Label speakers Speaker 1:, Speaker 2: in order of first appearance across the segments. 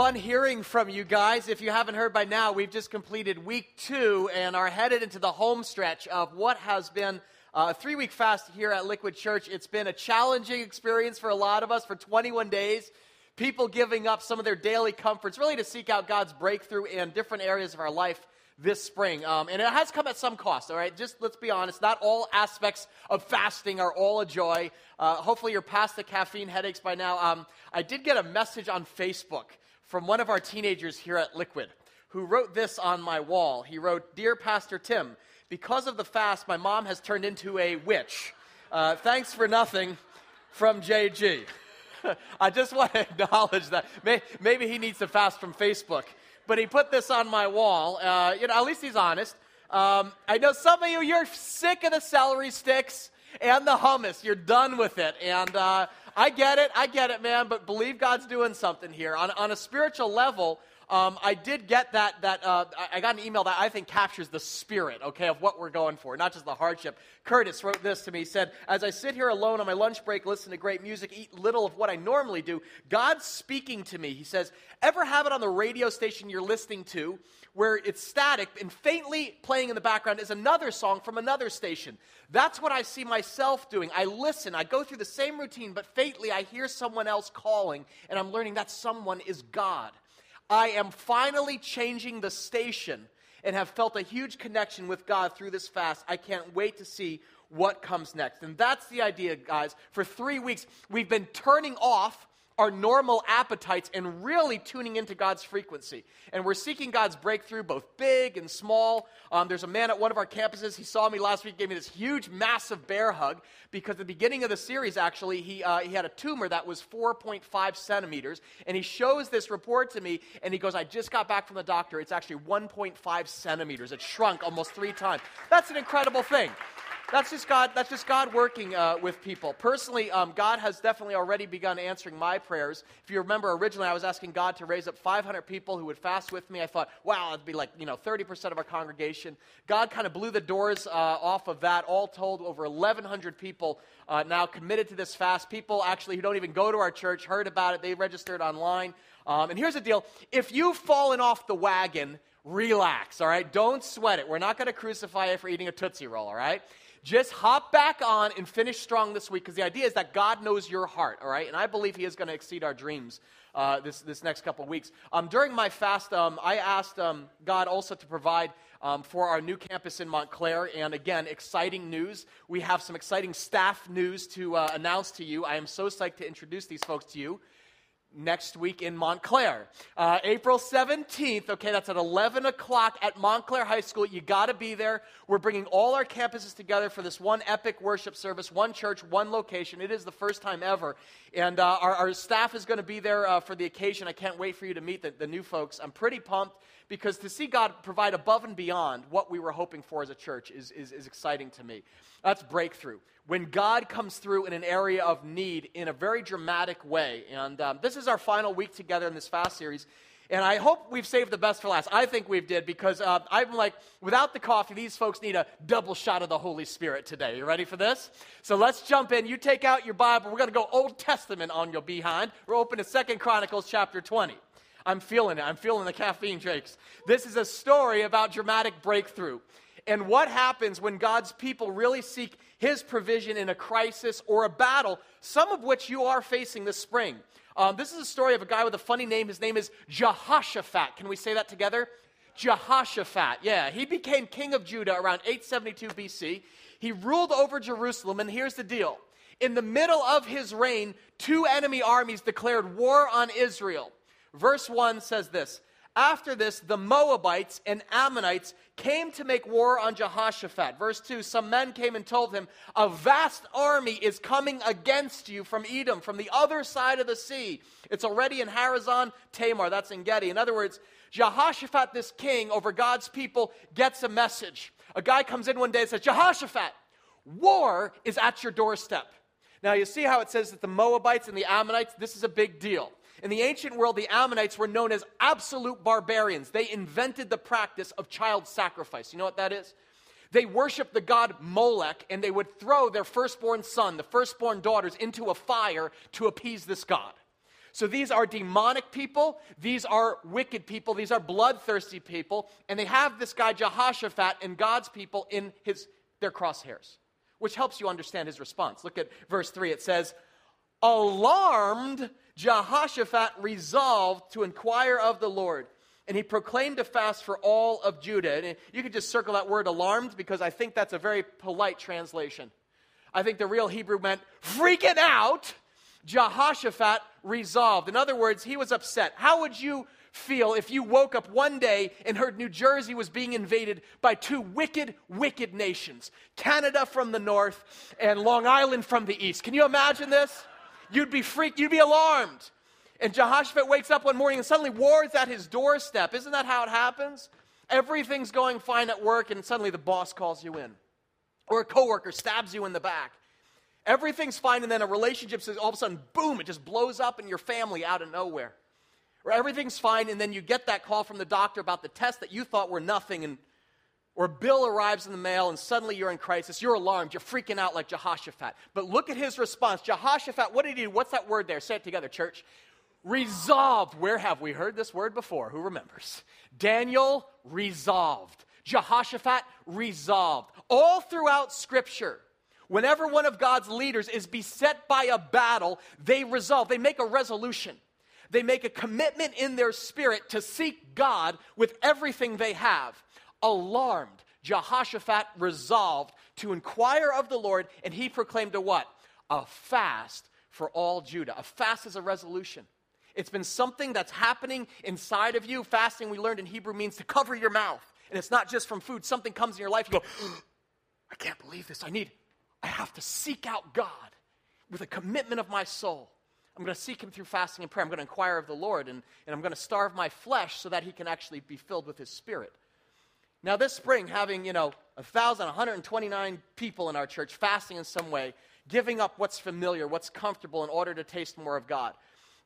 Speaker 1: Fun hearing from you guys. If you haven't heard by now, we've just completed week two and are headed into the home stretch of what has been a three week fast here at Liquid Church. It's been a challenging experience for a lot of us for 21 days. People giving up some of their daily comforts, really to seek out God's breakthrough in different areas of our life this spring. Um, and it has come at some cost, all right? Just let's be honest, not all aspects of fasting are all a joy. Uh, hopefully, you're past the caffeine headaches by now. Um, I did get a message on Facebook from one of our teenagers here at Liquid who wrote this on my wall. He wrote, Dear Pastor Tim, because of the fast, my mom has turned into a witch. Uh, thanks for nothing from JG. I just want to acknowledge that. Maybe he needs to fast from Facebook. But he put this on my wall. Uh, you know, at least he's honest. Um, I know some of you, you're sick of the celery sticks and the hummus. You're done with it. And uh, I get it. I get it, man. But believe God's doing something here. On, on a spiritual level, um, I did get that, that uh, I got an email that I think captures the spirit, okay, of what we're going for, not just the hardship. Curtis wrote this to me. He said, As I sit here alone on my lunch break, listen to great music, eat little of what I normally do, God's speaking to me. He says, Ever have it on the radio station you're listening to where it's static and faintly playing in the background is another song from another station? That's what I see myself doing. I listen, I go through the same routine, but faintly I hear someone else calling, and I'm learning that someone is God. I am finally changing the station and have felt a huge connection with God through this fast. I can't wait to see what comes next. And that's the idea, guys. For three weeks, we've been turning off our normal appetites and really tuning into God's frequency. And we're seeking God's breakthrough, both big and small. Um, there's a man at one of our campuses. He saw me last week, gave me this huge, massive bear hug because at the beginning of the series, actually, he, uh, he had a tumor that was 4.5 centimeters. And he shows this report to me, and he goes, I just got back from the doctor. It's actually 1.5 centimeters. It shrunk almost three times. That's an incredible thing that's just God. That's just God working uh, with people. Personally, um, God has definitely already begun answering my prayers. If you remember, originally I was asking God to raise up 500 people who would fast with me. I thought, wow, it'd be like you know 30% of our congregation. God kind of blew the doors uh, off of that. All told, over 1,100 people uh, now committed to this fast. People actually who don't even go to our church heard about it. They registered online. Um, and here's the deal: if you've fallen off the wagon relax, all right? Don't sweat it. We're not going to crucify you for eating a Tootsie Roll, all right? Just hop back on and finish strong this week because the idea is that God knows your heart, all right? And I believe He is going to exceed our dreams uh, this, this next couple weeks. Um, during my fast, um, I asked um, God also to provide um, for our new campus in Montclair. And again, exciting news. We have some exciting staff news to uh, announce to you. I am so psyched to introduce these folks to you next week in Montclair. Uh, April 17th, okay, that's at 11 o'clock at Montclair High School. You got to be there. We're bringing all our campuses together for this one epic worship service, one church, one location. It is the first time ever. And uh, our, our, staff is going to be there uh, for the occasion. I can't wait for you to meet the, the new folks. I'm pretty pumped because to see God provide above and beyond what we were hoping for as a church is, is, is exciting to me. That's breakthrough when God comes through in an area of need in a very dramatic way. And um, this is our final week together in this fast series. And I hope we've saved the best for last. I think we've did because uh, I'm like, without the coffee, these folks need a double shot of the Holy Spirit today. You ready for this? So let's jump in. You take out your Bible. We're going to go Old Testament on your behind. We're open to Second Chronicles chapter 20. I'm feeling it. I'm feeling the caffeine shakes. This is a story about dramatic breakthrough and what happens when God's people really seek His provision in a crisis or a battle, some of which you are facing this spring. Um, this is a story of a guy with a funny name. His name is Jehoshaphat. Can we say that together? Jehoshaphat. Yeah, he became king of Judah around 872 BC. He ruled over Jerusalem, and here's the deal. In the middle of his reign, two enemy armies declared war on Israel. Verse 1 says this After this, the Moabites and Ammonites came to make war on Jehoshaphat. Verse 2 Some men came and told him, A vast army is coming against you from Edom, from the other side of the sea. It's already in Hazezon Tamar, that's En Gedi. In other words, Jehoshaphat, this king over God's people, gets a message. A guy comes in one day and says, Jehoshaphat, war is at your doorstep. Now, you see how it says that the Moabites and the Ammonites, this is a big deal. In the ancient world, the Ammonites were known as absolute barbarians. They invented the practice of child sacrifice. You know what that is? They worshiped the god Molech, and they would throw their firstborn son, the firstborn daughters, into a fire to appease this god. So these are demonic people, these are wicked people, these are bloodthirsty people, and they have this guy Jehoshaphat and God's people in his, their crosshairs, which helps you understand his response. Look at verse 3. It says, Alarmed, Jehoshaphat resolved to inquire of the Lord. And he proclaimed a fast for all of Judah. And you could just circle that word alarmed because I think that's a very polite translation. I think the real Hebrew meant freaking out. Jehoshaphat resolved. In other words, he was upset. How would you feel if you woke up one day and heard New Jersey was being invaded by two wicked, wicked nations Canada from the north and Long Island from the east? Can you imagine this? You'd be freaked, you'd be alarmed. And Jehoshaphat wakes up one morning and suddenly war is at his doorstep. Isn't that how it happens? Everything's going fine at work, and suddenly the boss calls you in. Or a coworker stabs you in the back. Everything's fine, and then a relationship says all of a sudden, boom, it just blows up in your family out of nowhere. Or everything's fine, and then you get that call from the doctor about the test that you thought were nothing, and or a bill arrives in the mail and suddenly you're in crisis, you're alarmed, you're freaking out like Jehoshaphat. But look at his response. Jehoshaphat, what did he do? What's that word there? Say it together, church. Resolved. Where have we heard this word before? Who remembers? Daniel resolved. Jehoshaphat resolved. All throughout Scripture, whenever one of God's leaders is beset by a battle, they resolve, they make a resolution. They make a commitment in their spirit to seek God with everything they have alarmed, Jehoshaphat resolved to inquire of the Lord, and he proclaimed a what? A fast for all Judah. A fast is a resolution. It's been something that's happening inside of you. Fasting, we learned in Hebrew, means to cover your mouth. And it's not just from food. Something comes in your life, you go, I can't believe this. I need, I have to seek out God with a commitment of my soul. I'm going to seek him through fasting and prayer. I'm going to inquire of the Lord, and, and I'm going to starve my flesh so that he can actually be filled with his spirit. Now, this spring, having, you know, 1,129 people in our church fasting in some way, giving up what's familiar, what's comfortable in order to taste more of God.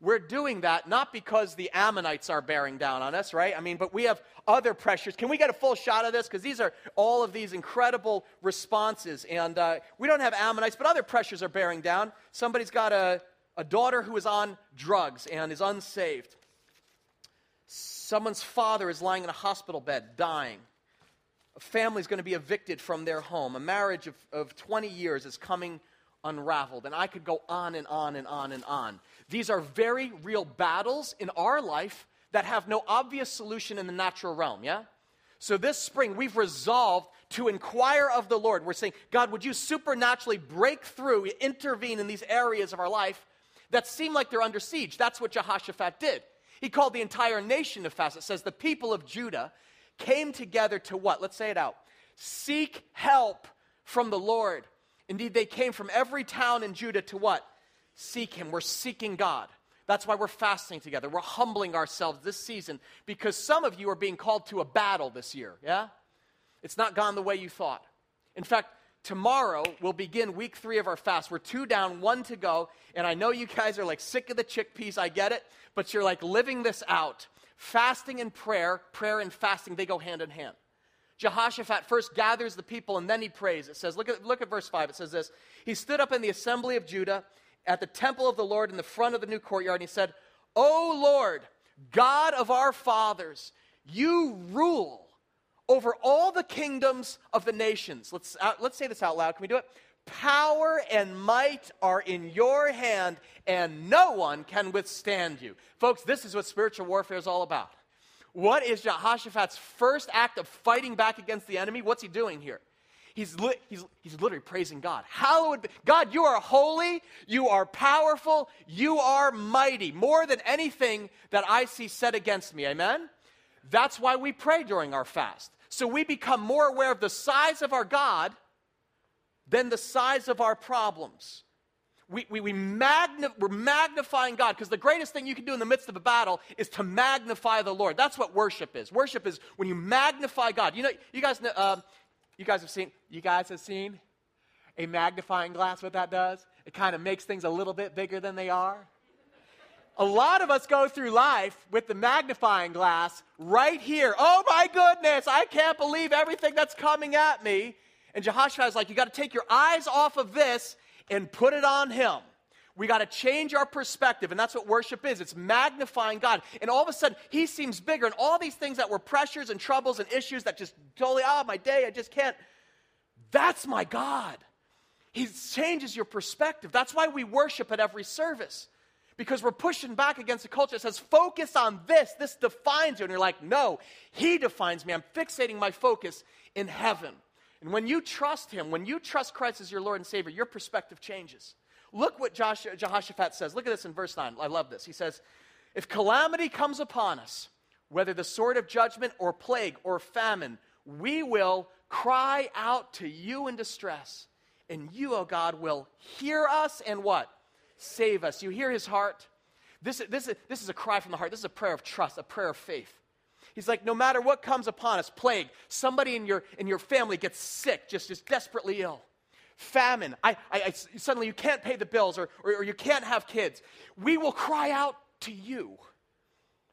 Speaker 1: We're doing that not because the Ammonites are bearing down on us, right? I mean, but we have other pressures. Can we get a full shot of this? Because these are all of these incredible responses. And uh, we don't have Ammonites, but other pressures are bearing down. Somebody's got a, a daughter who is on drugs and is unsaved. Someone's father is lying in a hospital bed, dying. A family is going to be evicted from their home. A marriage of, of 20 years is coming unraveled. And I could go on and on and on and on. These are very real battles in our life that have no obvious solution in the natural realm, yeah? So this spring, we've resolved to inquire of the Lord. We're saying, God, would you supernaturally break through, intervene in these areas of our life that seem like they're under siege? That's what Jehoshaphat did. He called the entire nation to fast. It says the people of Judah came together to what? Let's say it out. Seek help from the Lord. Indeed, they came from every town in Judah to what? Seek Him. We're seeking God. That's why we're fasting together. We're humbling ourselves this season because some of you are being called to a battle this year, yeah? It's not gone the way you thought. In fact, tomorrow we'll begin week three of our fast. We're two down, one to go. And I know you guys are like sick of the chickpeas. I get it. But you're like living this out. Fasting and prayer, prayer and fasting, they go hand in hand. Jehoshaphat first gathers the people and then he prays. It says, look at, look at verse 5. It says this He stood up in the assembly of Judah at the temple of the Lord in the front of the new courtyard, and he said, O Lord, God of our fathers, you rule over all the kingdoms of the nations. Let's, uh, let's say this out loud. Can we do it? Power and might are in your hand, and no one can withstand you. Folks, this is what spiritual warfare is all about. What is Jehoshaphat's first act of fighting back against the enemy? What's he doing here? He's, li- he's, he's literally praising God. Hallowed be God, you are holy, you are powerful, you are mighty, more than anything that I see set against me. Amen? That's why we pray during our fast. So we become more aware of the size of our God than the size of our problems. We, we, we magni- we're magnifying God because the greatest thing you can do in the midst of a battle is to magnify the Lord. That's what worship is. Worship is when you magnify God. You know, you guys know, uh, you guys have seen, you guys have seen a magnifying glass, what that does? It kind of makes things a little bit bigger than they are. A lot of us go through life with the magnifying glass right here. Oh my goodness, I can't believe everything that's coming at me. And Jehoshaphat is like, you got to take your eyes off of this and put it on Him. We got to change our perspective, and that's what worship is. It's magnifying God. And all of a sudden, He seems bigger, and all these things that were pressures and troubles and issues that just totally, ah, oh, my day, I just can't. That's my God. He changes your perspective. That's why we worship at every service. Because we're pushing back against a culture that says, focus on this. This defines you. And you're like, no, He defines me. I'm fixating my focus in heaven. And when you trust Him, when you trust Christ as your Lord and Savior, your perspective changes. Look what Jehoshaphat says. Look at this in verse 9. I love this. He says, If calamity comes upon us, whether the sword of judgment or plague or famine, we will cry out to you in distress. And you, O oh God, will hear us and what? Save us. You hear his heart? This, this, this is a cry from the heart. This is a prayer of trust, a prayer of faith. He's like, no matter what comes upon us, plague, somebody in your, in your family gets sick, just is desperately ill famine. I, I, I, suddenly you can't pay the bills or, or, or you can't have kids. We will cry out to you.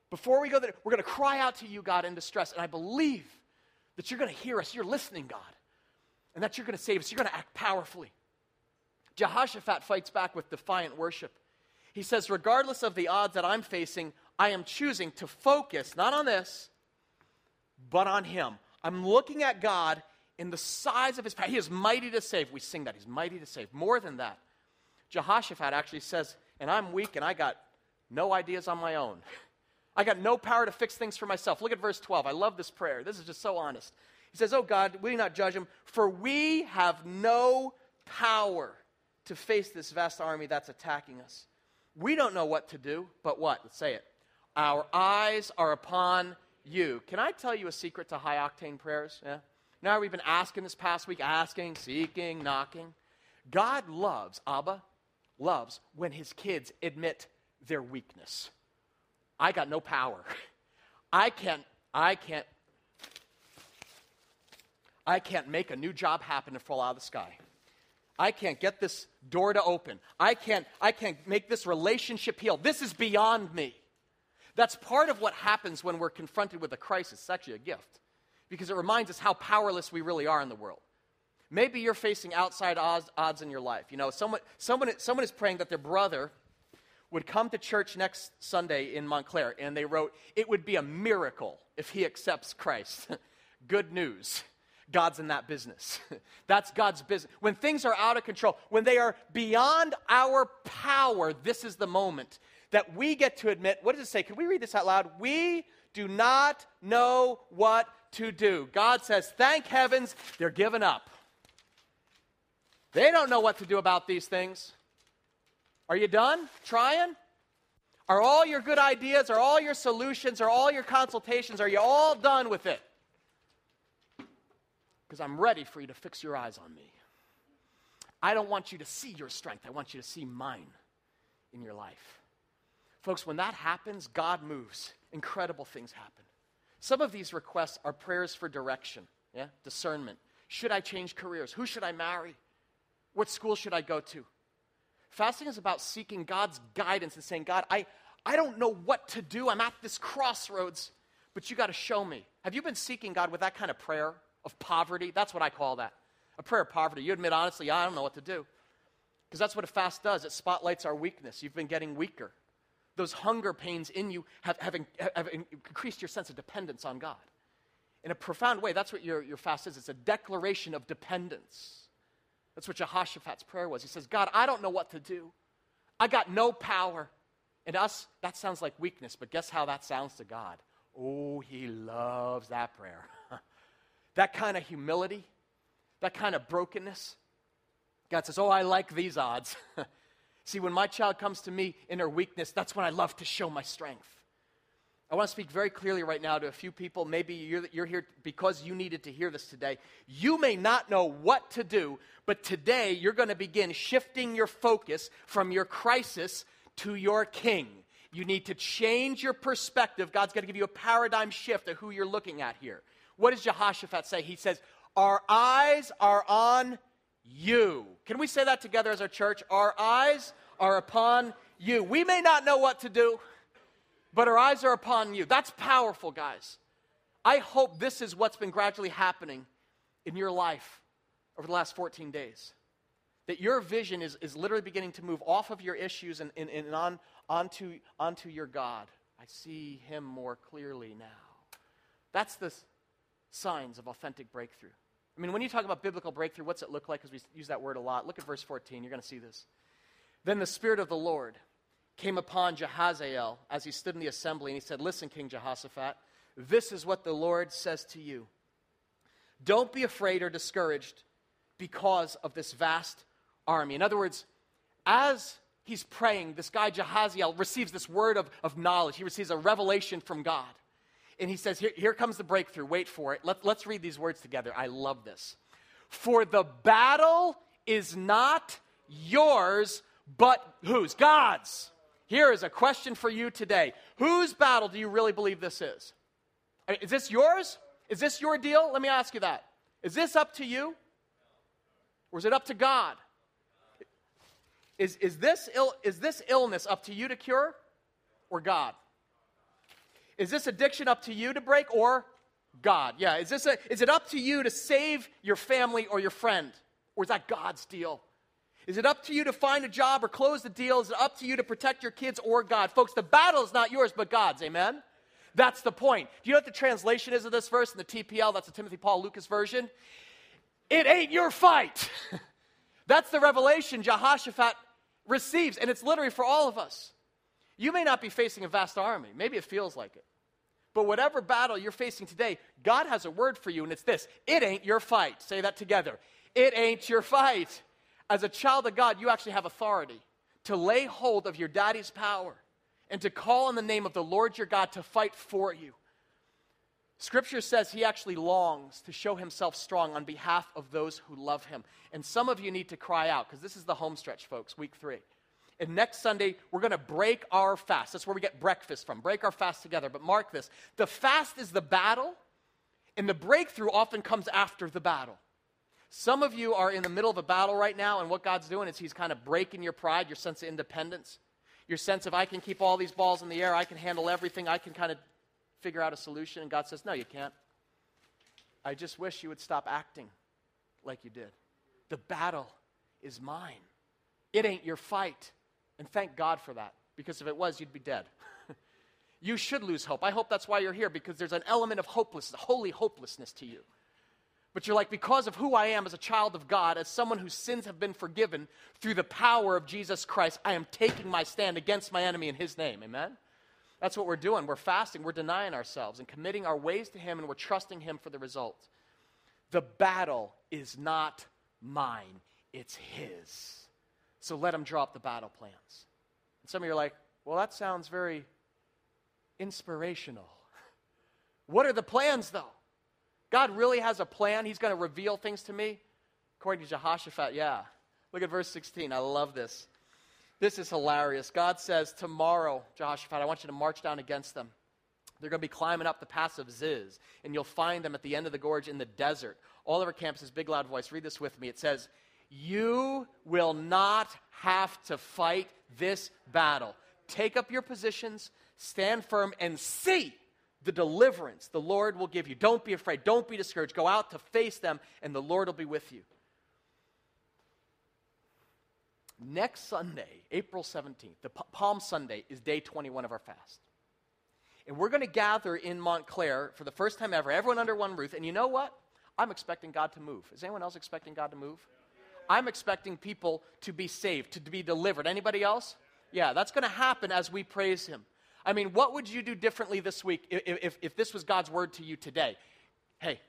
Speaker 1: Before we go there, we're going to cry out to you, God, in distress. And I believe that you're going to hear us. You're listening, God. And that you're going to save us. You're going to act powerfully. Jehoshaphat fights back with defiant worship. He says, regardless of the odds that I'm facing, I am choosing to focus not on this, but on Him. I'm looking at God in the size of his power. He is mighty to save. We sing that. He's mighty to save. More than that, Jehoshaphat actually says, and I'm weak and I got no ideas on my own. I got no power to fix things for myself. Look at verse 12. I love this prayer. This is just so honest. He says, Oh God, will you not judge him? For we have no power to face this vast army that's attacking us. We don't know what to do, but what? Let's say it. Our eyes are upon you. Can I tell you a secret to high octane prayers? Yeah? Now we've been asking this past week, asking, seeking, knocking. God loves, Abba loves when his kids admit their weakness. I got no power. I can't, I can't, I can't make a new job happen and fall out of the sky. I can't get this door to open. I can't, I can't make this relationship heal. This is beyond me. That's part of what happens when we're confronted with a crisis. It's actually a gift because it reminds us how powerless we really are in the world. Maybe you're facing outside odds, odds in your life. You know, someone, someone, someone is praying that their brother would come to church next Sunday in Montclair, and they wrote, It would be a miracle if he accepts Christ. Good news. God's in that business. That's God's business. When things are out of control, when they are beyond our power, this is the moment that we get to admit what does it say? Can we read this out loud? We do not know what to do. God says, Thank heavens, they're giving up. They don't know what to do about these things. Are you done trying? Are all your good ideas, are all your solutions, are all your consultations, are you all done with it? Because I'm ready for you to fix your eyes on me. I don't want you to see your strength, I want you to see mine in your life. Folks, when that happens, God moves. Incredible things happen. Some of these requests are prayers for direction, yeah, discernment. Should I change careers? Who should I marry? What school should I go to? Fasting is about seeking God's guidance and saying, God, I, I don't know what to do. I'm at this crossroads, but you got to show me. Have you been seeking God with that kind of prayer of poverty? That's what I call that a prayer of poverty. You admit honestly, I don't know what to do. Because that's what a fast does it spotlights our weakness. You've been getting weaker. Those hunger pains in you have, have, have increased your sense of dependence on God. In a profound way, that's what your, your fast is it's a declaration of dependence. That's what Jehoshaphat's prayer was. He says, God, I don't know what to do. I got no power. And us, that sounds like weakness, but guess how that sounds to God? Oh, he loves that prayer. that kind of humility, that kind of brokenness. God says, Oh, I like these odds. See, when my child comes to me in her weakness, that's when I love to show my strength. I want to speak very clearly right now to a few people. Maybe you're, you're, here because you needed to hear this today. You may not know what to do, but today you're going to begin shifting your focus from your crisis to your king. You need to change your perspective. God's going to give you a paradigm shift of who you're looking at here. What does Jehoshaphat say? He says, Our eyes are on you. Can we say that together as our church? Our eyes are upon you. We may not know what to do, but our eyes are upon you. That's powerful, guys. I hope this is what's been gradually happening in your life over the last 14 days. That your vision is, is literally beginning to move off of your issues and, and, and on, onto, onto your God. I see him more clearly now. That's the signs of authentic breakthrough. I mean, when you talk about biblical breakthrough, what's it look like? Because we use that word a lot. Look at verse 14. You're going to see this. Then the Spirit of the Lord came upon Jehaziel as he stood in the assembly, and he said, Listen, King Jehoshaphat, this is what the Lord says to you. Don't be afraid or discouraged because of this vast army. In other words, as he's praying, this guy Jehaziel receives this word of, of knowledge. He receives a revelation from God and he says, Here, here comes the breakthrough. Wait for it. Let, let's read these words together. I love this. For the battle is not yours, but whose? God's. Here is a question for you today. Whose battle do you really believe this is? Is this yours? Is this your deal? Let me ask you that. Is this up to you? Or is it up to God? Is, is, this, Ill, is this illness up to you to cure or God? Is this addiction up to you to break or God? Yeah, is, this a, is it up to you to save your family or your friend? Or is that God's deal? Is it up to you to find a job or close the deal? Is it up to you to protect your kids or God? Folks, the battle is not yours, but God's. Amen? That's the point. Do you know what the translation is of this verse in the TPL? That's the Timothy Paul Lucas version. It ain't your fight. That's the revelation Jehoshaphat receives, and it's literally for all of us. You may not be facing a vast army, maybe it feels like it. But whatever battle you're facing today, God has a word for you, and it's this it ain't your fight. Say that together. It ain't your fight. As a child of God, you actually have authority to lay hold of your daddy's power and to call on the name of the Lord your God to fight for you. Scripture says he actually longs to show himself strong on behalf of those who love him. And some of you need to cry out because this is the home stretch, folks, week three. And next Sunday, we're going to break our fast. That's where we get breakfast from. Break our fast together. But mark this the fast is the battle, and the breakthrough often comes after the battle. Some of you are in the middle of a battle right now, and what God's doing is He's kind of breaking your pride, your sense of independence, your sense of I can keep all these balls in the air, I can handle everything, I can kind of figure out a solution. And God says, No, you can't. I just wish you would stop acting like you did. The battle is mine, it ain't your fight. And thank God for that, because if it was, you'd be dead. you should lose hope. I hope that's why you're here, because there's an element of hopelessness, holy hopelessness to you. But you're like, because of who I am as a child of God, as someone whose sins have been forgiven through the power of Jesus Christ, I am taking my stand against my enemy in his name. Amen? That's what we're doing. We're fasting, we're denying ourselves and committing our ways to him, and we're trusting him for the result. The battle is not mine, it's his. So let them drop the battle plans. And some of you are like, well, that sounds very inspirational. what are the plans, though? God really has a plan. He's going to reveal things to me. According to Jehoshaphat, yeah. Look at verse 16. I love this. This is hilarious. God says, Tomorrow, Jehoshaphat, I want you to march down against them. They're going to be climbing up the pass of Ziz, and you'll find them at the end of the gorge in the desert. All over campus, big loud voice. Read this with me. It says, you will not have to fight this battle. take up your positions, stand firm, and see the deliverance the Lord will give you. Don't be afraid. Don't be discouraged. Go out to face them, and the Lord will be with you. Next Sunday, April 17th, the P- Palm Sunday, is day 21 of our fast. And we're going to gather in Montclair for the first time ever, everyone under one roof. And you know what? I'm expecting God to move. Is anyone else expecting God to move? I'm expecting people to be saved, to be delivered. Anybody else? Yeah, that's going to happen as we praise Him. I mean, what would you do differently this week if, if, if this was God's word to you today? Hey,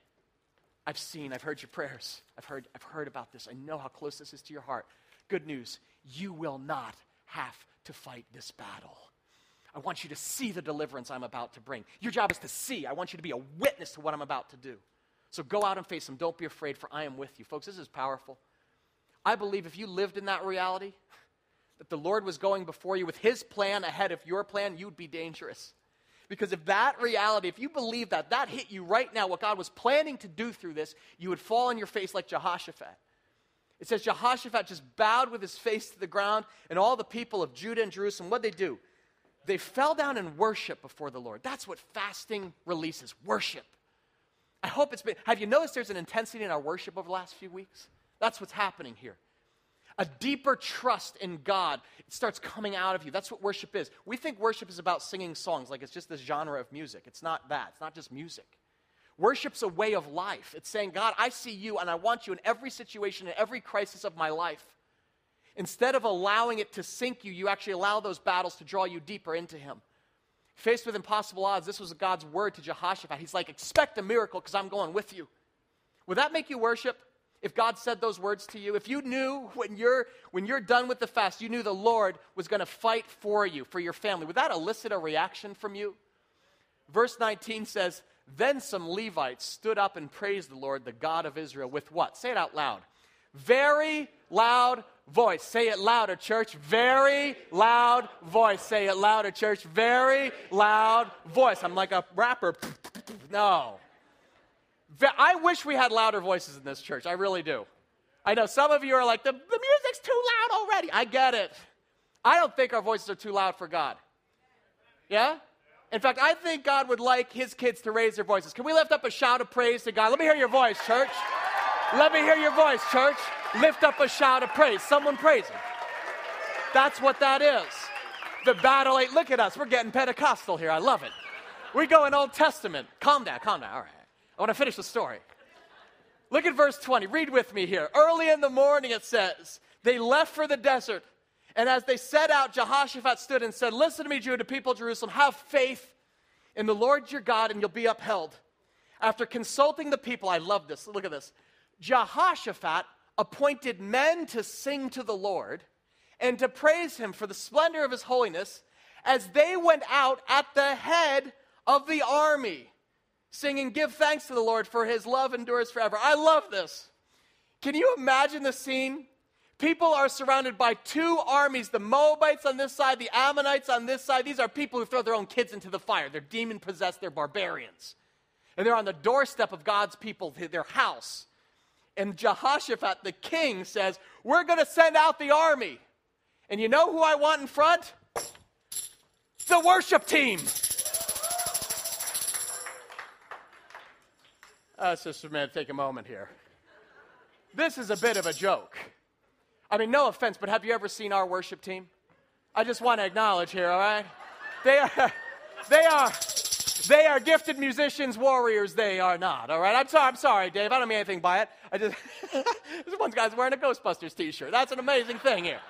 Speaker 1: I've seen, I've heard your prayers. I've heard, I've heard about this. I know how close this is to your heart. Good news, you will not have to fight this battle. I want you to see the deliverance I'm about to bring. Your job is to see. I want you to be a witness to what I'm about to do. So go out and face them. Don't be afraid, for I am with you. Folks, this is powerful. I believe if you lived in that reality, that the Lord was going before you with his plan ahead of your plan, you'd be dangerous. Because if that reality, if you believe that, that hit you right now, what God was planning to do through this, you would fall on your face like Jehoshaphat. It says Jehoshaphat just bowed with his face to the ground, and all the people of Judah and Jerusalem, what they do? They fell down and worship before the Lord. That's what fasting releases worship. I hope it's been. Have you noticed there's an intensity in our worship over the last few weeks? That's what's happening here. A deeper trust in God it starts coming out of you. That's what worship is. We think worship is about singing songs, like it's just this genre of music. It's not that, it's not just music. Worship's a way of life. It's saying, God, I see you and I want you in every situation, in every crisis of my life. Instead of allowing it to sink you, you actually allow those battles to draw you deeper into Him. Faced with impossible odds, this was God's word to Jehoshaphat. He's like, expect a miracle because I'm going with you. Would that make you worship? If God said those words to you, if you knew when you're, when you're done with the fast, you knew the Lord was going to fight for you, for your family, would that elicit a reaction from you? Verse 19 says, then some Levites stood up and praised the Lord, the God of Israel, with what? Say it out loud. Very loud voice. Say it louder, church. Very loud voice. Say it louder, church. Very loud voice. I'm like a rapper. No. I wish we had louder voices in this church. I really do. I know some of you are like, the, the music's too loud already. I get it. I don't think our voices are too loud for God. Yeah? In fact, I think God would like his kids to raise their voices. Can we lift up a shout of praise to God? Let me hear your voice, church. Let me hear your voice, church. Lift up a shout of praise. Someone praise him. That's what that is. The battle ain't, look at us. We're getting Pentecostal here. I love it. We go in Old Testament. Calm down, calm down. All right. I want to finish the story. Look at verse 20. Read with me here. Early in the morning, it says, they left for the desert and as they set out, Jehoshaphat stood and said, Listen to me, Judah, people of Jerusalem, have faith in the Lord your God, and you'll be upheld. After consulting the people, I love this. Look at this. Jehoshaphat appointed men to sing to the Lord and to praise him for the splendor of his holiness as they went out at the head of the army, singing, Give thanks to the Lord, for his love endures forever. I love this. Can you imagine the scene? People are surrounded by two armies the Moabites on this side, the Ammonites on this side. These are people who throw their own kids into the fire. They're demon possessed, they're barbarians. And they're on the doorstep of God's people, their house. And Jehoshaphat, the king, says, We're going to send out the army. And you know who I want in front? The worship team. Uh, let's just take a moment here. This is a bit of a joke. I mean, no offense, but have you ever seen our worship team? I just want to acknowledge here, all right? They are, they are, they are gifted musicians, warriors. They are not, all right? I'm sorry, I'm sorry, Dave. I don't mean anything by it. I just, this one guy's wearing a Ghostbusters t-shirt. That's an amazing thing here.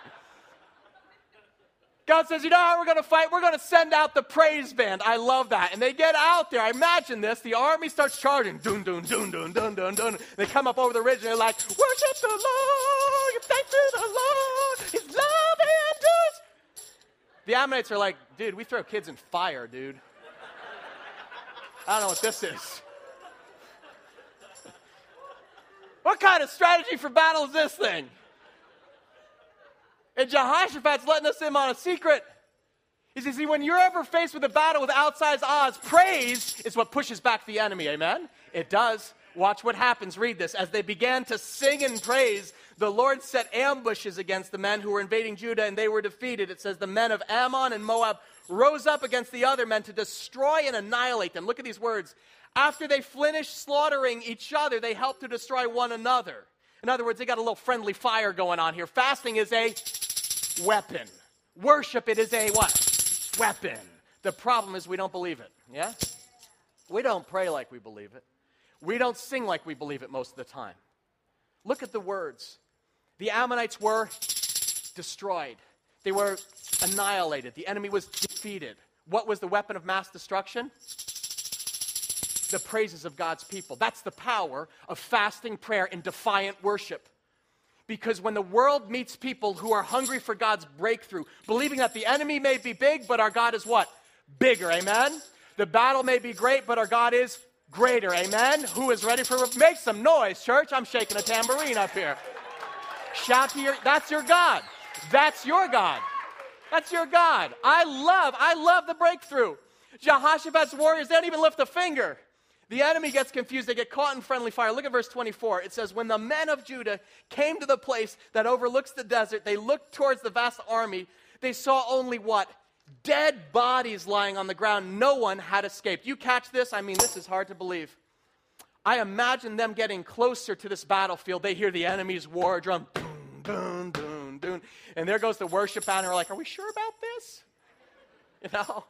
Speaker 1: God says, you know how we're going to fight? We're going to send out the praise band. I love that. And they get out there. I imagine this. The army starts charging. Dun, dun, dun, dun, dun, dun, dun. They come up over the ridge and they're like, worship the Lord. Give thanks to the Lord. His love endures. The Ammonites are like, dude, we throw kids in fire, dude. I don't know what this is. What kind of strategy for battle is this thing? And Jehoshaphat's letting us in on a secret. He says, see, when you're ever faced with a battle with outsized odds, praise is what pushes back the enemy. Amen? It does. Watch what happens. Read this. As they began to sing and praise, The Lord set ambushes against the men who were invading Judah, and they were defeated. It says, The men of Ammon and Moab rose up against the other men to destroy and annihilate them. Look at these words. After they finished slaughtering each other, they helped to destroy one another. In other words, they got a little friendly fire going on here. Fasting is a weapon. Worship, it is a what? Weapon. The problem is we don't believe it. Yeah? We don't pray like we believe it. We don't sing like we believe it most of the time. Look at the words. The Ammonites were destroyed, they were annihilated. The enemy was defeated. What was the weapon of mass destruction? The praises of God's people. That's the power of fasting, prayer, and defiant worship. Because when the world meets people who are hungry for God's breakthrough, believing that the enemy may be big, but our God is what? Bigger. Amen? The battle may be great, but our God is greater. Amen? Who is ready for make some noise, church? I'm shaking a tambourine up here. Shout to your that's your God. That's your God. That's your God. I love, I love the breakthrough. Jehoshaphat's warriors, they don't even lift a finger. The enemy gets confused. They get caught in friendly fire. Look at verse 24. It says, When the men of Judah came to the place that overlooks the desert, they looked towards the vast army. They saw only what? Dead bodies lying on the ground. No one had escaped. You catch this? I mean, this is hard to believe. I imagine them getting closer to this battlefield. They hear the enemy's war drum. Boom, boom, boom, boom. And there goes the worship band. And they're like, Are we sure about this? You know?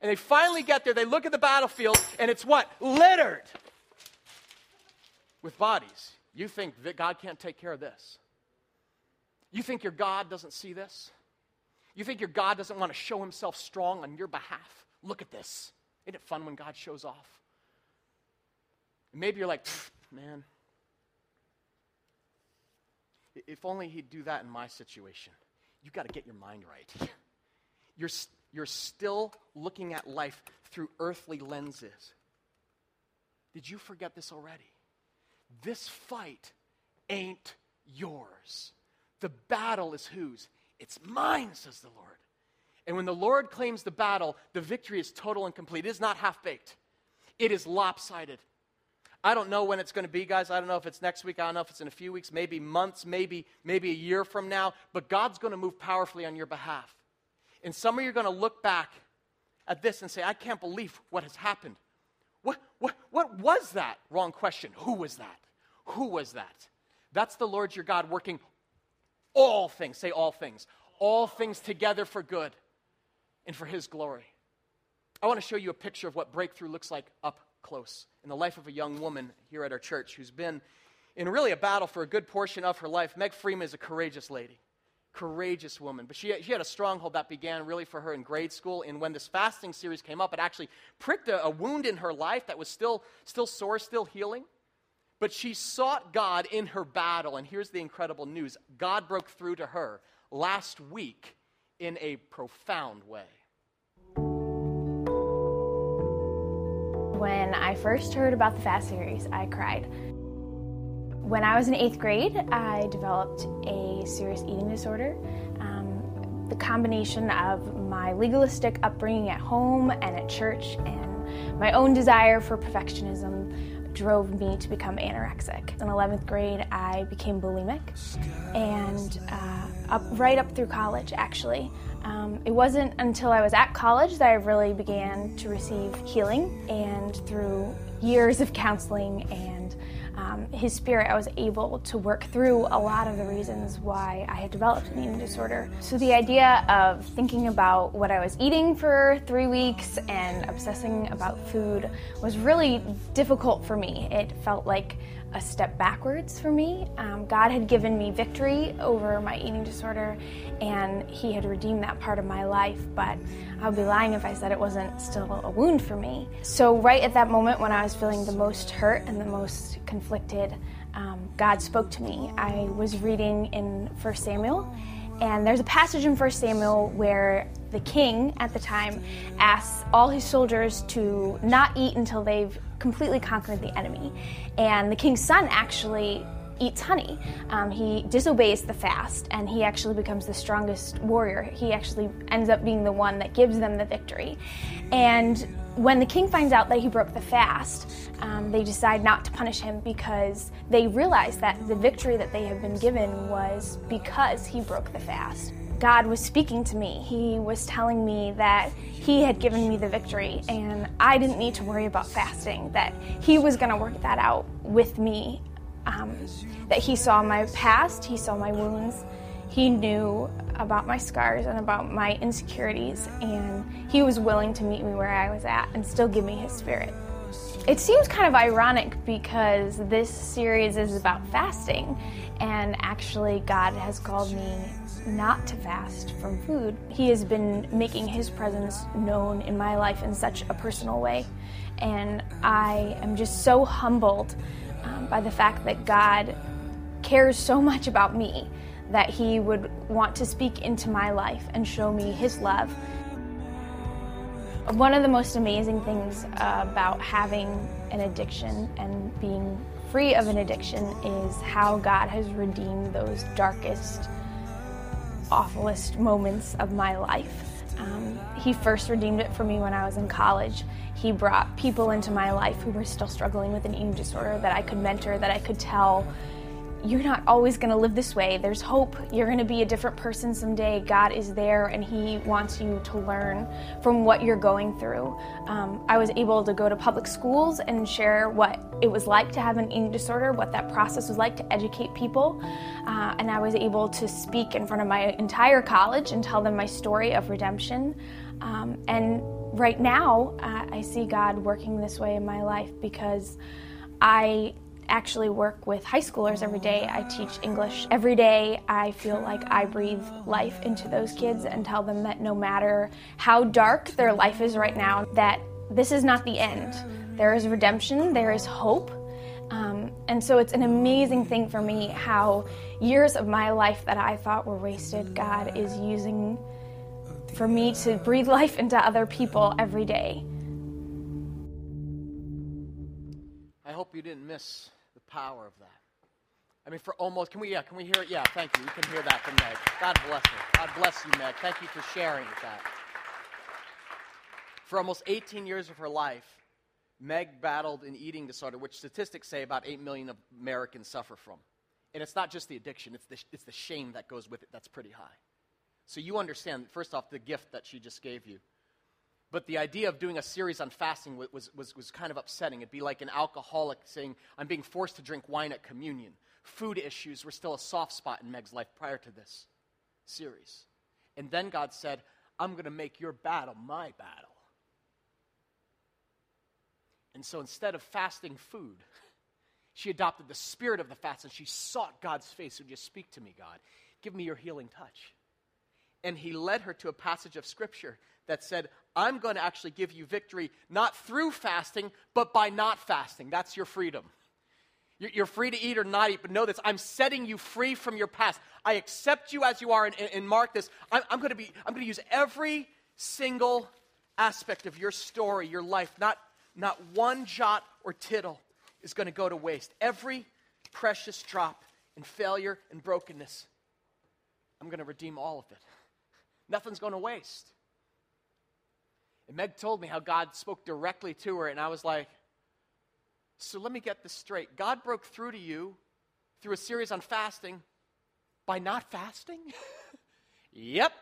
Speaker 1: And they finally get there. They look at the battlefield, and it's what? Littered with bodies. You think that God can't take care of this? You think your God doesn't see this? You think your God doesn't want to show himself strong on your behalf? Look at this. Isn't it fun when God shows off? Maybe you're like, man, if only he'd do that in my situation. You've got to get your mind right. You're, you're still looking at life through earthly lenses. Did you forget this already? This fight ain't yours. The battle is whose? It's mine, says the Lord. And when the Lord claims the battle, the victory is total and complete. It is not half baked, it is lopsided. I don't know when it's going to be, guys. I don't know if it's next week. I don't know if it's in a few weeks, maybe months, maybe, maybe a year from now. But God's going to move powerfully on your behalf. And some of you are going to look back at this and say, I can't believe what has happened. What, what, what was that? Wrong question. Who was that? Who was that? That's the Lord your God working all things, say all things, all things together for good and for his glory. I want to show you a picture of what breakthrough looks like up close in the life of a young woman here at our church who's been in really a battle for a good portion of her life. Meg Freeman is a courageous lady courageous woman. But she, she had a stronghold that began really for her in grade school. And when this fasting series came up, it actually pricked a, a wound in her life that was still, still sore, still healing. But she sought God in her battle. And here's the incredible news God broke through to her last week in a profound way.
Speaker 2: When I first heard about the fast series, I cried. When I was in eighth grade, I developed a serious eating disorder. Um, the combination of my legalistic upbringing at home and at church and my own desire for perfectionism drove me to become anorexic. In 11th grade, I became bulimic, and uh, up, right up through college, actually. Um, it wasn't until I was at college that I really began to receive healing, and through years of counseling and um, his spirit, I was able to work through a lot of the reasons why I had developed an eating disorder. So the idea of thinking about what I was eating for three weeks and obsessing about food was really difficult for me. It felt like a step backwards for me. Um, God had given me victory over my eating disorder, and He had redeemed that part of my life, but I would be lying if I said it wasn't still a wound for me. So, right at that moment when I was feeling the most hurt and the most conflicted, um, God spoke to me. I was reading in 1 Samuel, and there's a passage in 1 Samuel where the king at the time asks all his soldiers to not eat until they've completely conquered the enemy. And the king's son actually eats honey. Um, he disobeys the fast and he actually becomes the strongest warrior. He actually ends up being the one that gives them the victory. And When the king finds out that he broke the fast, um, they decide not to punish him because they realize that the victory that they have been given was because he broke the fast. God was speaking to me. He was telling me that He had given me the victory and I didn't need to worry about fasting, that He was going to work that out with me. Um, that He saw my past, He saw my wounds, He knew about my scars and about my insecurities, and He was willing to meet me where I was at and still give me His Spirit. It seems kind of ironic because this series is about fasting, and actually, God has called me not to fast from food. He has been making His presence known in my life in such a personal way, and I am just so humbled um, by the fact that God cares so much about me that He would want to speak into my life and show me His love. One of the most amazing things about having an addiction and being free of an addiction is how God has redeemed those darkest awfulest moments of my life. Um, he first redeemed it for me when I was in college. He brought people into my life who were still struggling with an eating disorder that I could mentor, that I could tell you're not always going to live this way. There's hope. You're going to be a different person someday. God is there and He wants you to learn from what you're going through. Um, I was able to go to public schools and share what it was like to have an eating disorder, what that process was like to educate people. Uh, and I was able to speak in front of my entire college and tell them my story of redemption. Um, and right now, uh, I see God working this way in my life because I actually work with high schoolers every day. I teach English every day. I feel like I breathe life into those kids and tell them that no matter how dark their life is right now, that this is not the end. There is redemption, there is hope. Um, and so it's an amazing thing for me how years of my life that I thought were wasted, God is using for me to breathe life into other people every day.
Speaker 1: I hope you didn't miss power of that. I mean, for almost, can we, yeah, can we hear it? Yeah, thank you. You can hear that from Meg. God bless her. God bless you, Meg. Thank you for sharing that. For almost 18 years of her life, Meg battled an eating disorder, which statistics say about 8 million Americans suffer from. And it's not just the addiction, it's the, it's the shame that goes with it that's pretty high. So you understand, first off, the gift that she just gave you. But the idea of doing a series on fasting was, was, was kind of upsetting. It'd be like an alcoholic saying, I'm being forced to drink wine at communion. Food issues were still a soft spot in Meg's life prior to this series. And then God said, I'm going to make your battle my battle. And so instead of fasting food, she adopted the spirit of the fast and she sought God's face. Would you speak to me, God? Give me your healing touch. And he led her to a passage of scripture that said, I'm going to actually give you victory not through fasting, but by not fasting. That's your freedom. You're free to eat or not eat, but know this I'm setting you free from your past. I accept you as you are, and, and mark this. I'm, I'm going to use every single aspect of your story, your life. Not, not one jot or tittle is going to go to waste. Every precious drop in failure and brokenness, I'm going to redeem all of it. Nothing's going to waste. And Meg told me how God spoke directly to her, and I was like, so let me get this straight. God broke through to you through a series on fasting by not fasting? yep.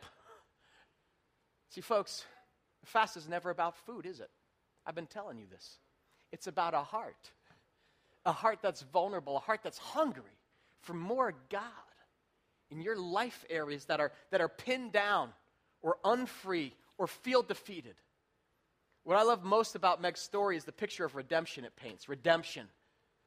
Speaker 1: See, folks, fast is never about food, is it? I've been telling you this. It's about a heart, a heart that's vulnerable, a heart that's hungry for more God in your life areas that are, that are pinned down or unfree or feel defeated. What I love most about Meg's story is the picture of redemption it paints. Redemption.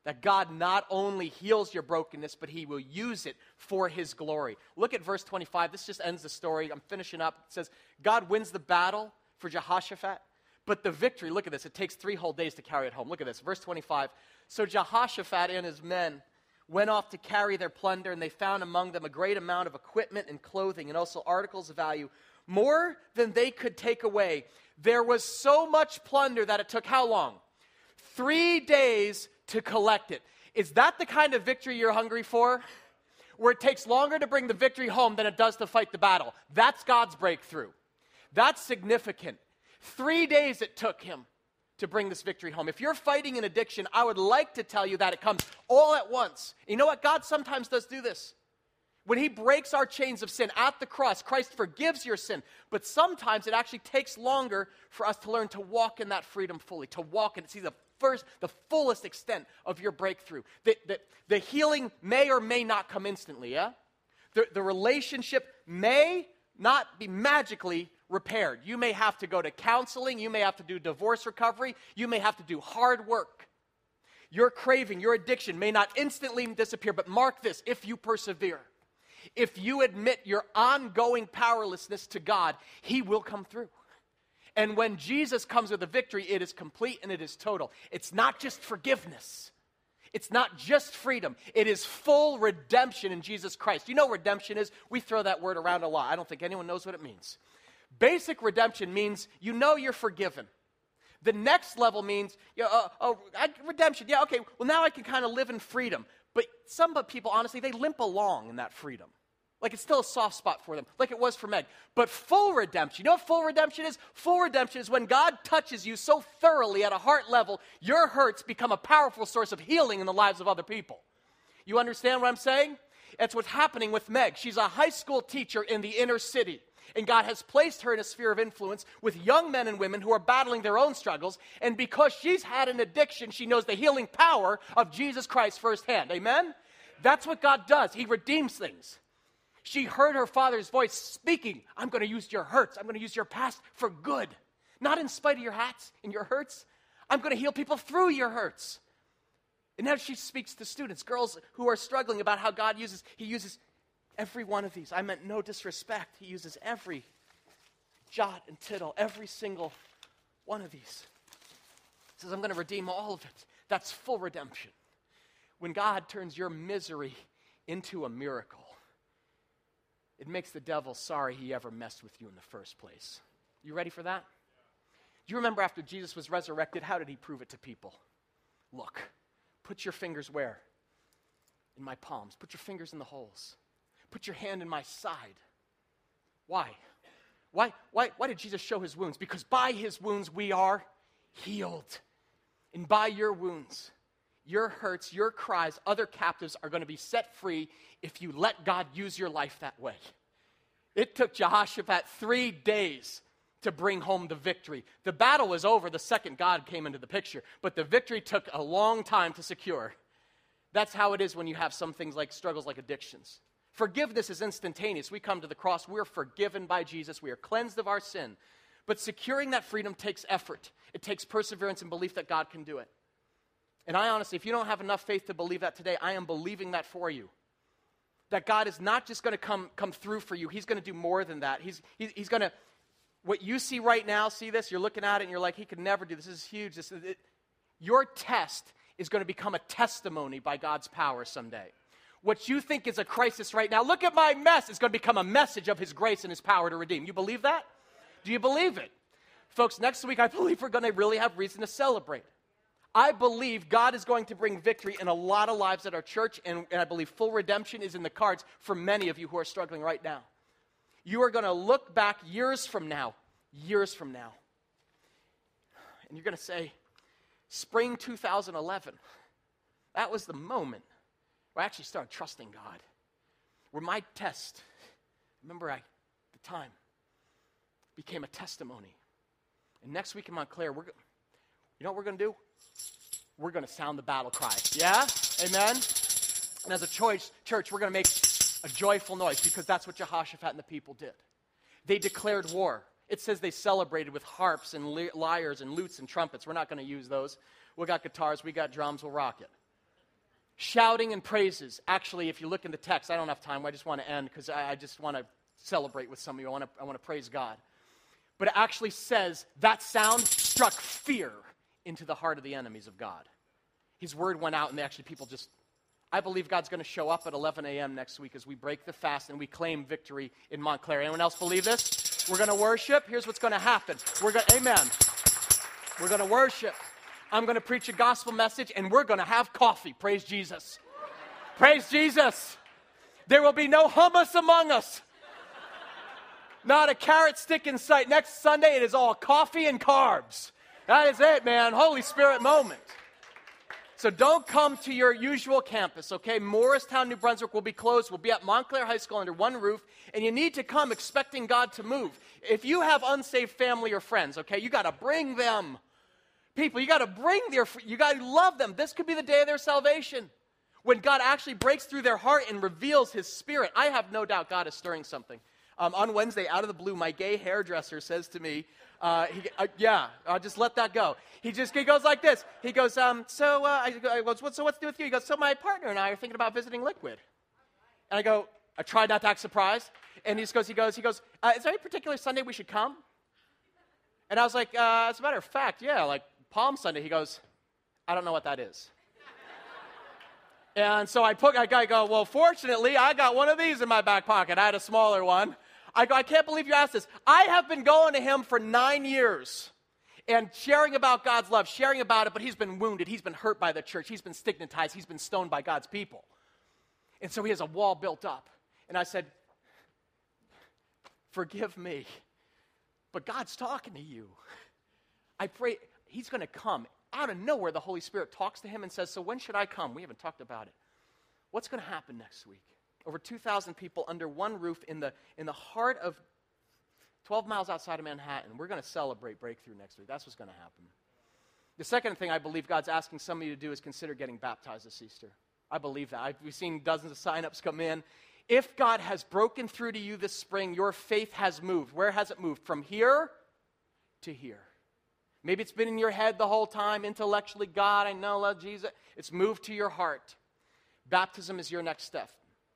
Speaker 1: That God not only heals your brokenness, but He will use it for His glory. Look at verse 25. This just ends the story. I'm finishing up. It says, God wins the battle for Jehoshaphat, but the victory, look at this, it takes three whole days to carry it home. Look at this. Verse 25. So Jehoshaphat and his men went off to carry their plunder, and they found among them a great amount of equipment and clothing, and also articles of value, more than they could take away. There was so much plunder that it took how long? Three days to collect it. Is that the kind of victory you're hungry for? Where it takes longer to bring the victory home than it does to fight the battle. That's God's breakthrough. That's significant. Three days it took him to bring this victory home. If you're fighting an addiction, I would like to tell you that it comes all at once. You know what? God sometimes does do this. When He breaks our chains of sin at the cross, Christ forgives your sin. But sometimes it actually takes longer for us to learn to walk in that freedom fully, to walk in it. see the first, the fullest extent of your breakthrough. The, the, the healing may or may not come instantly, yeah? The, the relationship may not be magically repaired. You may have to go to counseling, you may have to do divorce recovery, you may have to do hard work. Your craving, your addiction may not instantly disappear, but mark this if you persevere if you admit your ongoing powerlessness to God, He will come through. And when Jesus comes with a victory, it is complete and it is total. It's not just forgiveness. It's not just freedom. It is full redemption in Jesus Christ. You know redemption is? We throw that word around a lot. I don't think anyone knows what it means. Basic redemption means you know you're forgiven. The next level means, you know, uh, redemption. Yeah, okay. Well, now I can kind of live in freedom. But some people, honestly, they limp along in that freedom. Like it's still a soft spot for them, like it was for Meg. But full redemption, you know what full redemption is? Full redemption is when God touches you so thoroughly at a heart level, your hurts become a powerful source of healing in the lives of other people. You understand what I'm saying? That's what's happening with Meg. She's a high school teacher in the inner city. And God has placed her in a sphere of influence with young men and women who are battling their own struggles. And because she's had an addiction, she knows the healing power of Jesus Christ firsthand. Amen? That's what God does. He redeems things. She heard her father's voice speaking, I'm going to use your hurts. I'm going to use your past for good. Not in spite of your hats and your hurts. I'm going to heal people through your hurts. And now she speaks to students, girls who are struggling about how God uses, He uses every one of these. I meant no disrespect. He uses every jot and tittle, every single one of these. He says, I'm going to redeem all of it. That's full redemption. When God turns your misery into a miracle, it makes the devil sorry he ever messed with you in the first place. You ready for that? Do you remember after Jesus was resurrected, how did he prove it to people? Look, put your fingers where? In my palms. Put your fingers in the holes. Put your hand in my side. Why? Why, why, why did Jesus show his wounds? Because by his wounds we are healed. And by your wounds, your hurts, your cries, other captives are going to be set free if you let God use your life that way. It took Jehoshaphat three days to bring home the victory. The battle was over the second God came into the picture, but the victory took a long time to secure. That's how it is when you have some things like struggles like addictions. Forgiveness is instantaneous. We come to the cross, we're forgiven by Jesus, we are cleansed of our sin. But securing that freedom takes effort, it takes perseverance and belief that God can do it. And I honestly, if you don't have enough faith to believe that today, I am believing that for you. That God is not just going to come, come through for you, He's going to do more than that. He's, he, he's going to, what you see right now, see this, you're looking at it and you're like, He could never do this. This is huge. This is, it, your test is going to become a testimony by God's power someday. What you think is a crisis right now, look at my mess, is going to become a message of His grace and His power to redeem. You believe that? Do you believe it? Folks, next week I believe we're going to really have reason to celebrate. I believe God is going to bring victory in a lot of lives at our church, and, and I believe full redemption is in the cards for many of you who are struggling right now. You are going to look back years from now, years from now, and you're going to say, Spring 2011, that was the moment I actually started trusting God, where my test, remember I, the time, became a testimony. And next week in Montclair, we're, you know what we're going to do? we're going to sound the battle cry. Yeah? Amen? And as a choice, church, we're going to make a joyful noise because that's what Jehoshaphat and the people did. They declared war. It says they celebrated with harps and lyres and lutes and trumpets. We're not going to use those. We got guitars, we got drums, we'll rock it. Shouting and praises. Actually, if you look in the text, I don't have time. I just want to end because I, I just want to celebrate with some of you. I want to, I want to praise God. But it actually says that sound struck fear into the heart of the enemies of God. His word went out, and actually, people just. I believe God's going to show up at 11 a.m. next week as we break the fast and we claim victory in Montclair. Anyone else believe this? We're going to worship. Here's what's going to happen. We're going, amen. We're going to worship. I'm going to preach a gospel message, and we're going to have coffee. Praise Jesus. Praise Jesus. There will be no hummus among us. Not a carrot stick in sight. Next Sunday, it is all coffee and carbs. That is it, man. Holy Spirit moment. So don't come to your usual campus, okay? Morristown, New Brunswick will be closed. We'll be at Montclair High School under one roof, and you need to come expecting God to move. If you have unsaved family or friends, okay, you got to bring them. People, you got to bring their, you got to love them. This could be the day of their salvation. When God actually breaks through their heart and reveals His Spirit, I have no doubt God is stirring something. Um, on Wednesday, out of the blue, my gay hairdresser says to me, uh, he, uh, yeah, I'll just let that go. He just he goes like this. He goes, um, so uh, I, I goes, so what's to do with you? He goes, so my partner and I are thinking about visiting Liquid. And I go, I tried not to act surprised. And he just goes, he goes, he goes, uh, is there any particular Sunday we should come? And I was like, uh, as a matter of fact, yeah, like Palm Sunday. He goes, I don't know what that is. and so I put, I go, well, fortunately, I got one of these in my back pocket. I had a smaller one. I go, I can't believe you asked this. I have been going to him for nine years and sharing about God's love, sharing about it, but he's been wounded. He's been hurt by the church. He's been stigmatized. He's been stoned by God's people. And so he has a wall built up. And I said, Forgive me, but God's talking to you. I pray he's going to come. Out of nowhere, the Holy Spirit talks to him and says, So when should I come? We haven't talked about it. What's going to happen next week? over 2,000 people under one roof in the, in the heart of 12 miles outside of Manhattan. We're going to celebrate breakthrough next week. That's what's going to happen. The second thing I believe God's asking somebody to do is consider getting baptized this Easter. I believe that. I've, we've seen dozens of signups come in. If God has broken through to you this spring, your faith has moved. Where has it moved? From here to here. Maybe it's been in your head the whole time, intellectually, God, I know, love Jesus. It's moved to your heart. Baptism is your next step.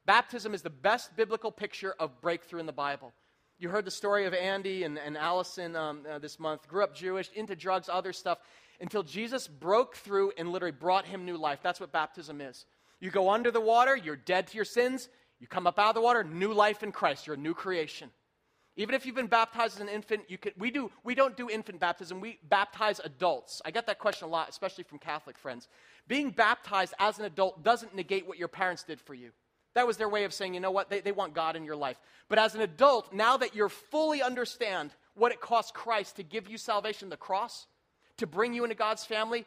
Speaker 1: Baptism is the best biblical picture of breakthrough in the Bible. You heard the story of Andy and, and Allison um, uh, this month. Grew up Jewish, into drugs, other stuff, until Jesus broke through and literally brought him new life. That's what baptism is. You go under the water, you're dead to your sins. You come up out of the water, new life in Christ. You're a new creation. Even if you've been baptized as an infant, you we, do, we don't do infant baptism, we baptize adults. I get that question a lot, especially from Catholic friends. Being baptized as an adult doesn't negate what your parents did for you. That was their way of saying, you know what, they, they want God in your life. But as an adult, now that you fully understand what it cost Christ to give you salvation, the cross, to bring you into God's family,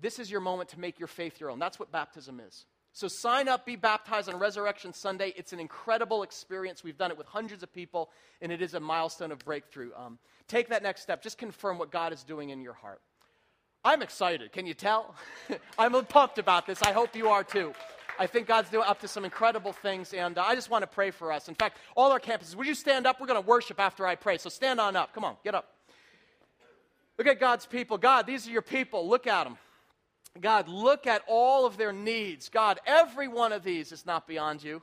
Speaker 1: this is your moment to make your faith your own. That's what baptism is. So sign up, be baptized on Resurrection Sunday. It's an incredible experience. We've done it with hundreds of people, and it is a milestone of breakthrough. Um, take that next step. Just confirm what God is doing in your heart. I'm excited. Can you tell? I'm pumped about this. I hope you are too. I think God's doing up to some incredible things, and uh, I just want to pray for us. In fact, all our campuses, would you stand up? We're going to worship after I pray. So stand on up. Come on, get up. Look at God's people. God, these are your people. Look at them. God, look at all of their needs. God, every one of these is not beyond you.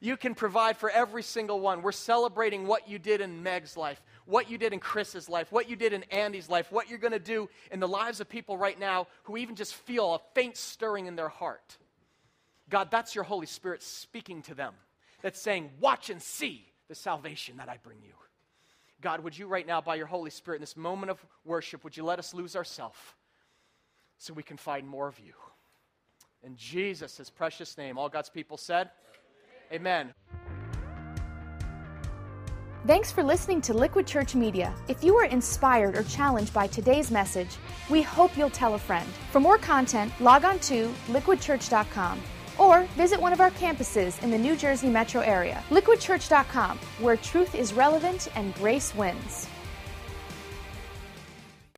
Speaker 1: You can provide for every single one. We're celebrating what you did in Meg's life, what you did in Chris's life, what you did in Andy's life, what you're going to do in the lives of people right now who even just feel a faint stirring in their heart. God, that's your Holy Spirit speaking to them. That's saying, Watch and see the salvation that I bring you. God, would you right now, by your Holy Spirit, in this moment of worship, would you let us lose ourselves so we can find more of you? In Jesus' his precious name, all God's people said, Amen.
Speaker 3: Thanks for listening to Liquid Church Media. If you were inspired or challenged by today's message, we hope you'll tell a friend. For more content, log on to liquidchurch.com or visit one of our campuses in the New Jersey metro area. Liquidchurch.com, where truth is relevant and grace wins.